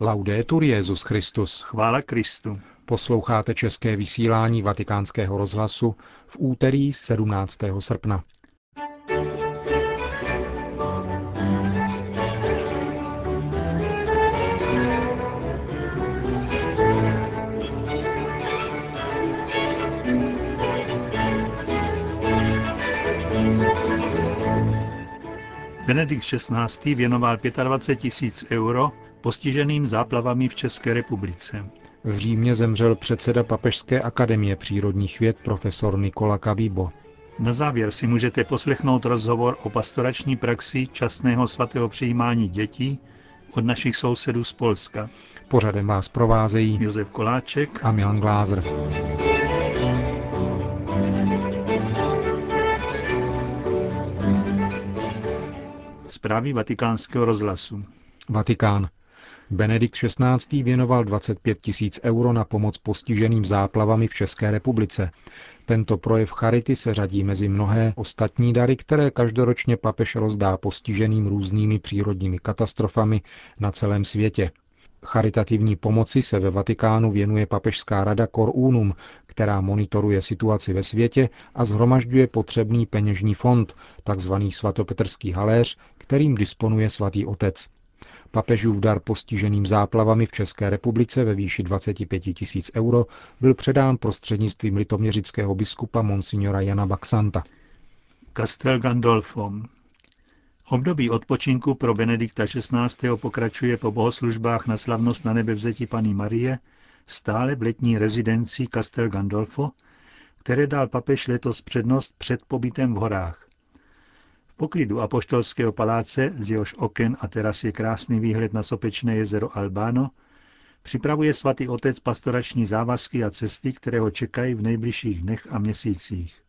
Laudetur Jezus Christus. Chvála Kristu. Posloucháte české vysílání Vatikánského rozhlasu v úterý 17. srpna. Benedikt XVI. věnoval 25 tisíc euro postiženým záplavami v České republice. V Římě zemřel předseda Papežské akademie přírodních věd profesor Nikola Kavibo. Na závěr si můžete poslechnout rozhovor o pastorační praxi časného svatého přijímání dětí od našich sousedů z Polska. Pořadem vás provázejí Josef Koláček a Milan Glázer. Zprávy vatikánského rozhlasu. Vatikán. Benedikt XVI. věnoval 25 tisíc euro na pomoc postiženým záplavami v České republice. Tento projev charity se řadí mezi mnohé ostatní dary, které každoročně papež rozdá postiženým různými přírodními katastrofami na celém světě. Charitativní pomoci se ve Vatikánu věnuje papežská rada Cor Unum, která monitoruje situaci ve světě a zhromažďuje potřebný peněžní fond, takzvaný svatopetrský haléř, kterým disponuje svatý otec. Papežův dar postiženým záplavami v České republice ve výši 25 tisíc euro byl předán prostřednictvím litoměřického biskupa monsignora Jana Baxanta. Castel Gandolfo. Období odpočinku pro Benedikta XVI. pokračuje po bohoslužbách na slavnost na nebevzetí paní Marie, stále v letní rezidenci Castel Gandolfo, které dal papež letos přednost před pobytem v horách poklidu apoštolského paláce, z jehož oken a teras je krásný výhled na sopečné jezero Albano, připravuje svatý otec pastorační závazky a cesty, které ho čekají v nejbližších dnech a měsících.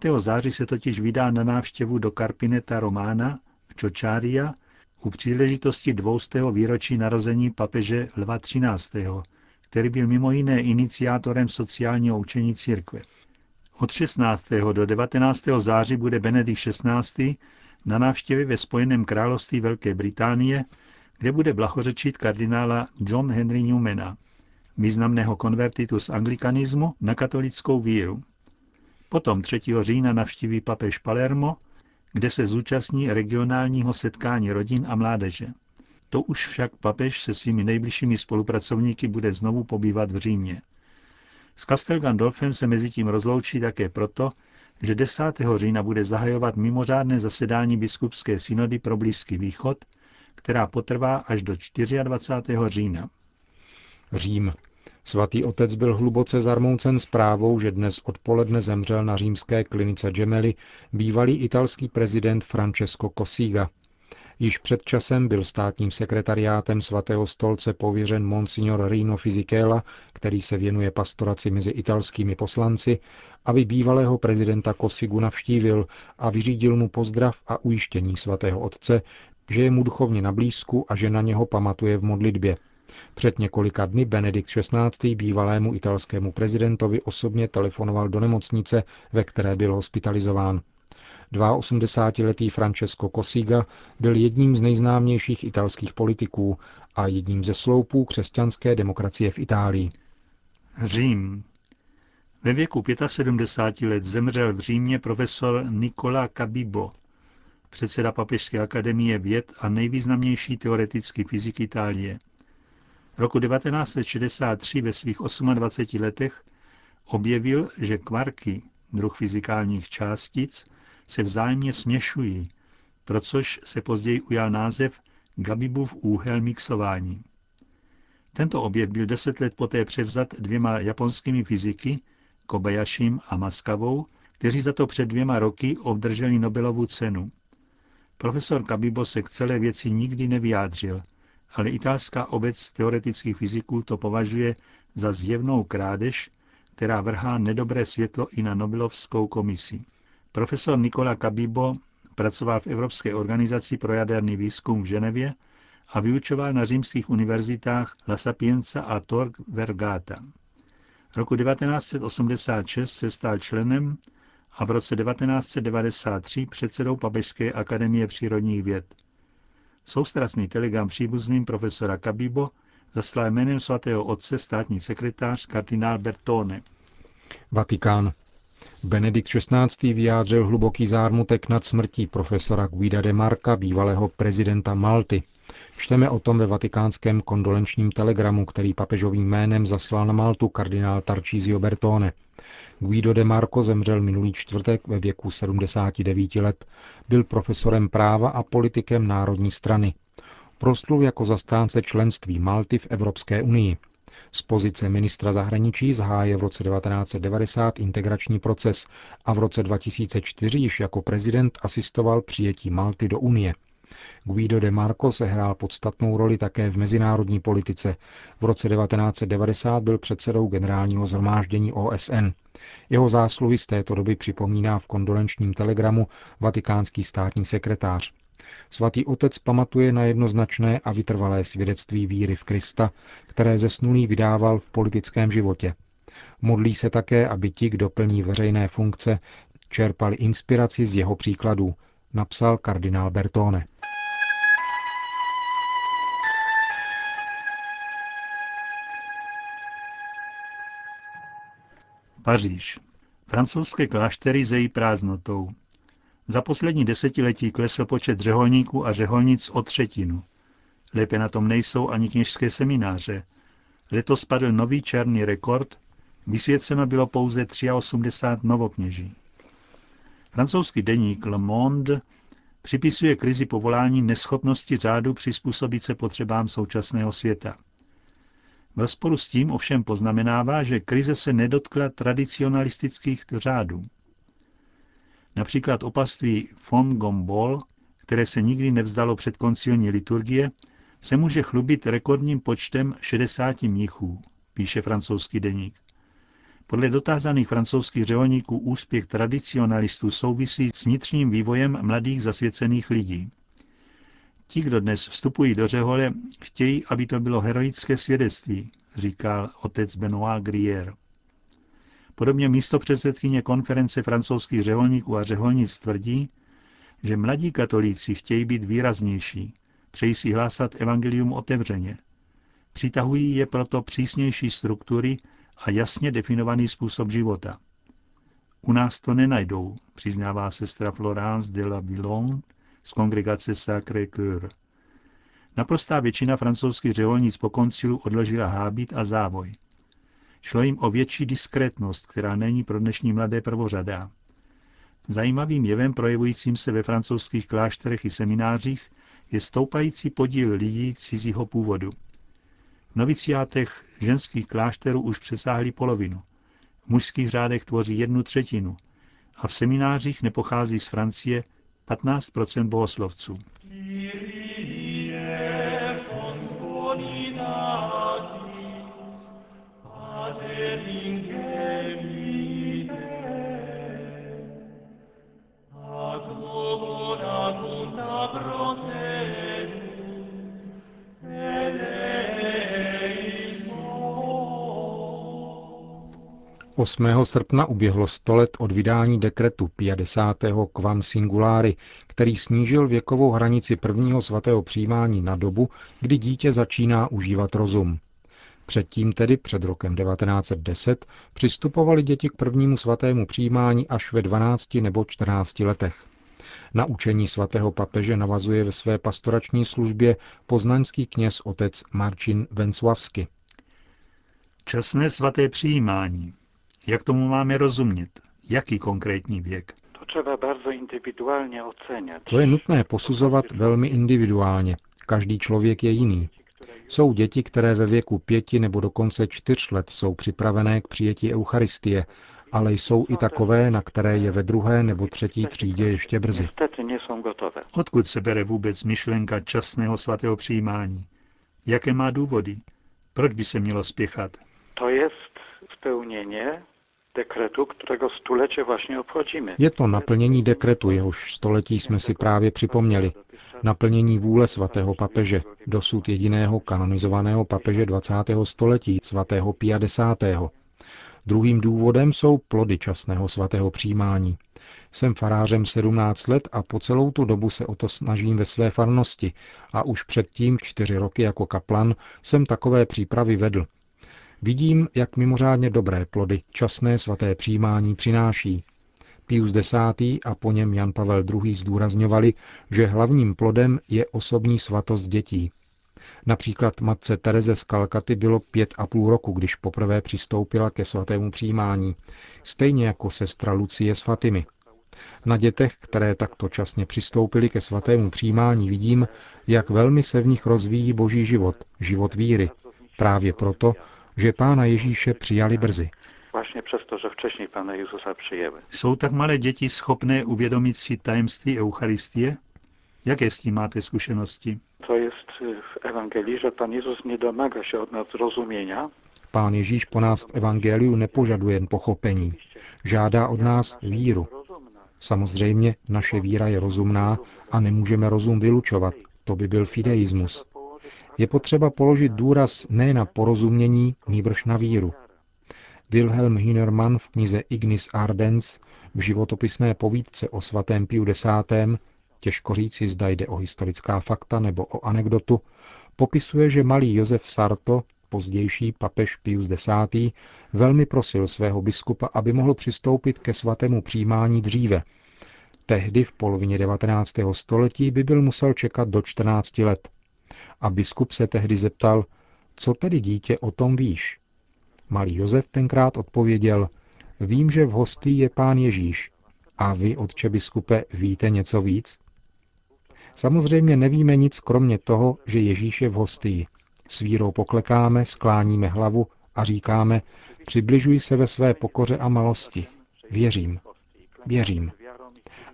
5. září se totiž vydá na návštěvu do Carpineta Romána v Čočária u příležitosti dvoustého výročí narození papeže Lva XIII., který byl mimo jiné iniciátorem sociálního učení církve. Od 16. do 19. září bude Benedikt XVI. na návštěvě ve Spojeném království Velké Británie, kde bude blahořečit kardinála John Henry Newmana, významného konvertitu z anglikanismu na katolickou víru. Potom 3. října navštíví papež Palermo, kde se zúčastní regionálního setkání rodin a mládeže. To už však papež se svými nejbližšími spolupracovníky bude znovu pobývat v Římě. S Castel Gandolfem se mezi tím rozloučí také proto, že 10. října bude zahajovat mimořádné zasedání biskupské synody pro Blízký východ, která potrvá až do 24. října. Řím. Svatý otec byl hluboce zarmoucen zprávou, že dnes odpoledne zemřel na římské klinice Gemelli bývalý italský prezident Francesco Cossiga. Již před časem byl státním sekretariátem svatého stolce pověřen monsignor Rino Fisichella, který se věnuje pastoraci mezi italskými poslanci, aby bývalého prezidenta Kosigu navštívil a vyřídil mu pozdrav a ujištění svatého otce, že je mu duchovně na blízku a že na něho pamatuje v modlitbě. Před několika dny Benedikt XVI. bývalému italskému prezidentovi osobně telefonoval do nemocnice, ve které byl hospitalizován. 82-letý Francesco Cossiga byl jedním z nejznámějších italských politiků a jedním ze sloupů křesťanské demokracie v Itálii. Řím. Ve věku 75 let zemřel v Římě profesor Nicola Cabibo, předseda Papežské akademie věd a nejvýznamnější teoretický fyzik Itálie. Roku 1963 ve svých 28 letech objevil, že kvarky, druh fyzikálních částic, se vzájemně směšují, pro což se později ujal název Gabibův úhel mixování. Tento objev byl deset let poté převzat dvěma japonskými fyziky, Kobayashim a Maskavou, kteří za to před dvěma roky obdrželi Nobelovu cenu. Profesor Kabibo se k celé věci nikdy nevyjádřil, ale italská obec teoretických fyziků to považuje za zjevnou krádež, která vrhá nedobré světlo i na Nobelovskou komisi. Profesor Nikola Kabibo pracoval v Evropské organizaci pro jaderný výzkum v Ženevě a vyučoval na římských univerzitách La Sapienza a Tor Vergata. Roku 1986 se stal členem a v roce 1993 předsedou Papežské akademie přírodních věd. Soustrasný telegram příbuzným profesora Kabibo zaslal jménem svatého otce státní sekretář kardinál Bertone. Vatikán. Benedikt XVI. vyjádřil hluboký zármutek nad smrtí profesora Guida de Marca, bývalého prezidenta Malty. Čteme o tom ve vatikánském kondolenčním telegramu, který papežovým jménem zaslal na Maltu kardinál Tarcísio Bertone. Guido de Marco zemřel minulý čtvrtek ve věku 79 let. Byl profesorem práva a politikem Národní strany. Proslul jako zastánce členství Malty v Evropské unii. Z pozice ministra zahraničí zahájil v roce 1990 integrační proces a v roce 2004 již jako prezident asistoval přijetí Malty do Unie. Guido de Marco sehrál podstatnou roli také v mezinárodní politice. V roce 1990 byl předsedou generálního zhromáždění OSN. Jeho zásluhy z této doby připomíná v kondolenčním telegramu vatikánský státní sekretář. Svatý otec pamatuje na jednoznačné a vytrvalé svědectví víry v Krista, které zesnulý vydával v politickém životě. Modlí se také, aby ti, kdo plní veřejné funkce, čerpali inspiraci z jeho příkladů, napsal kardinál Bertone. Paříž. Francouzské kláštery zejí prázdnotou. Za poslední desetiletí klesl počet řeholníků a řeholnic o třetinu. Lépe na tom nejsou ani kněžské semináře. Letos spadl nový černý rekord, vysvěceno bylo pouze 83 novokněží. Francouzský deník Le Monde připisuje krizi povolání neschopnosti řádu přizpůsobit se potřebám současného světa. Ve sporu s tím ovšem poznamenává, že krize se nedotkla tradicionalistických řádů. Například opatství von Gombol, které se nikdy nevzdalo před koncilní liturgie, se může chlubit rekordním počtem 60 mnichů, píše francouzský deník. Podle dotázaných francouzských řeholníků úspěch tradicionalistů souvisí s vnitřním vývojem mladých zasvěcených lidí. Ti, kdo dnes vstupují do řehole, chtějí, aby to bylo heroické svědectví, říkal otec Benoit Grier. Podobně místo předsedkyně konference francouzských řeholníků a řeholnic tvrdí, že mladí katolíci chtějí být výraznější, přejí si hlásat evangelium otevřeně. Přitahují je proto přísnější struktury a jasně definovaný způsob života. U nás to nenajdou, přiznává sestra Florence de la Villon z kongregace Sacré Coeur. Naprostá většina francouzských řeholnic po koncilu odložila hábit a závoj. Šlo jim o větší diskrétnost, která není pro dnešní mladé prvořadá. Zajímavým jevem projevujícím se ve francouzských klášterech i seminářích je stoupající podíl lidí cizího původu. V noviciátech ženských klášterů už přesáhli polovinu. V mužských řádech tvoří jednu třetinu a v seminářích nepochází z Francie 15% bohoslovců. procedum 8. srpna uběhlo 100 let od vydání dekretu 50. Quam Singulari, který snížil věkovou hranici prvního svatého přijímání na dobu, kdy dítě začíná užívat rozum. Předtím tedy, před rokem 1910, přistupovali děti k prvnímu svatému přijímání až ve 12 nebo 14 letech. Na učení svatého papeže navazuje ve své pastorační službě poznaňský kněz otec Marcin Venclavsky. Časné svaté přijímání jak tomu máme rozumět? Jaký konkrétní věk? To třeba bardzo indywiduálně oceniać. To je nutné posuzovat velmi individuálně. Každý člověk je jiný. Jsou děti, které ve věku pěti nebo dokonce čtyř let jsou připravené k přijetí Eucharistie, ale jsou i takové, na které je ve druhé nebo třetí třídě ještě brzy. Odkud se bere vůbec myšlenka časného svatého přijímání? Jaké má důvody? Proč by se mělo spěchat? To je spełnienie dekretu, kterého století vlastně obchodíme. Je to naplnění dekretu, jehož století jsme si právě připomněli. Naplnění vůle svatého papeže, dosud jediného kanonizovaného papeže 20. století, svatého Pia X. Druhým důvodem jsou plody časného svatého přijímání. Jsem farářem 17 let a po celou tu dobu se o to snažím ve své farnosti a už předtím čtyři roky jako kaplan jsem takové přípravy vedl. Vidím, jak mimořádně dobré plody časné svaté přijímání přináší. Pius X. a po něm Jan Pavel II. zdůrazňovali, že hlavním plodem je osobní svatost dětí. Například matce Tereze z Kalkaty bylo pět a půl roku, když poprvé přistoupila ke svatému přijímání, stejně jako sestra Lucie s Fatimy. Na dětech, které takto časně přistoupili ke svatému přijímání, vidím, jak velmi se v nich rozvíjí boží život, život víry. Právě proto, že pána Ježíše přijali brzy. Właśnie przez to, że wcześniej Pana Jezusa przyjęły. Jsou tak malé děti schopné uvědomit si tajemství Eucharistie? Jaké s tím máte zkušenosti? To jest w Ewangelii, że Pan Jezus nie domaga się od nas zrozumienia, Pán Ježíš po nás v Evangeliu nepožaduje jen pochopení, žádá od nás víru. Samozřejmě naše víra je rozumná a nemůžeme rozum vylučovat, to by byl fideismus. Je potřeba položit důraz ne na porozumění, nýbrž na víru. Wilhelm Hünermann v knize Ignis Ardens v životopisné povídce o svatém Piu X. Těžko říci, zda jde o historická fakta nebo o anekdotu, popisuje, že malý Josef Sarto, pozdější papež Pius X. velmi prosil svého biskupa, aby mohl přistoupit ke svatému přijímání dříve. Tehdy v polovině 19. století by byl musel čekat do 14 let. A biskup se tehdy zeptal, co tedy dítě o tom víš? Malý Josef tenkrát odpověděl, vím, že v hostí je pán Ježíš. A vy, otče biskupe, víte něco víc? Samozřejmě nevíme nic kromě toho, že Ježíš je v hostii. S vírou poklekáme, skláníme hlavu a říkáme, přibližuj se ve své pokoře a malosti. Věřím. Věřím.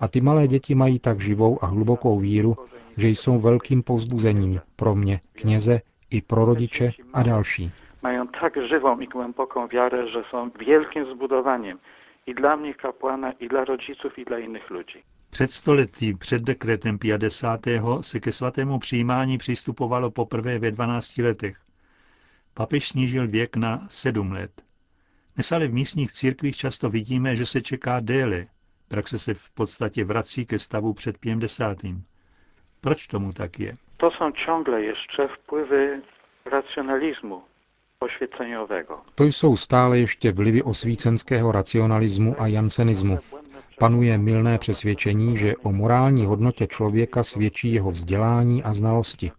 A ty malé děti mají tak živou a hlubokou víru, že jsou velkým povzbuzením pro mě, kněze, i pro rodiče a další. mają tak żywą i głęboką wiarę, że są wielkim zbudowaniem i dla mnie kapłana, i dla rodziców, i dla innych ludzi. Před století před dekretem 50. se ke svatému přijímání přistupovalo poprvé ve 12 letech. Papež snížil věk na 7 let. Dnes ale v místních církvích často vidíme, že se čeká déle. Praxe se v podstatě vrací ke stavu před 50. Proč tomu tak je? To są ciągle jeszcze wpływy racjonalizmu oświeceniowego. To jsou stále ještě vlivy osvícenského racionalismu a jansenismu. Panuje milné přesvědčení, že o morální hodnotě člověka svědčí jeho vzdělání a znalosti.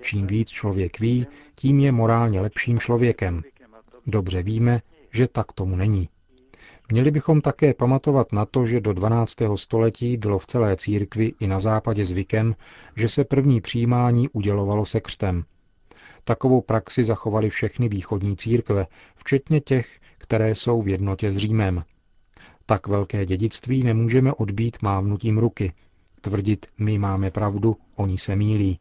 Čím víc člověk ví, tím je morálně lepším člověkem. Dobře víme, že tak tomu není. Měli bychom také pamatovat na to, že do 12. století bylo v celé církvi i na západě zvykem, že se první přijímání udělovalo se křtem. Takovou praxi zachovali všechny východní církve, včetně těch, které jsou v jednotě s Římem. Tak velké dědictví nemůžeme odbít mávnutím ruky, tvrdit my máme pravdu, oni se mílí.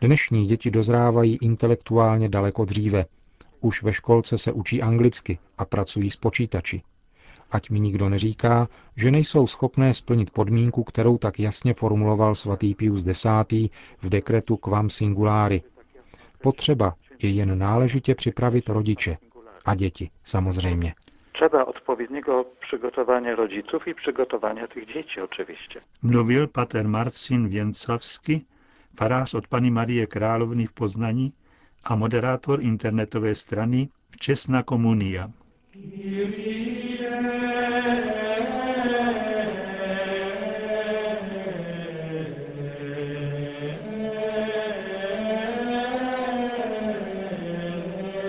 Dnešní děti dozrávají intelektuálně daleko dříve. Už ve školce se učí anglicky a pracují s počítači. Ať mi nikdo neříká, že nejsou schopné splnit podmínku, kterou tak jasně formuloval svatý Pius X. v dekretu Quam Singulari. Potřeba je jen náležitě připravit rodiče a děti samozřejmě. Trzeba odpowiedniego przygotowania rodziców i przygotowania tych dzieci oczywiście. Mluvil pater Marcin Věnclavsky, farář od Pany Marie Královny v Poznaní a moderátor internetové strany Česna komunia.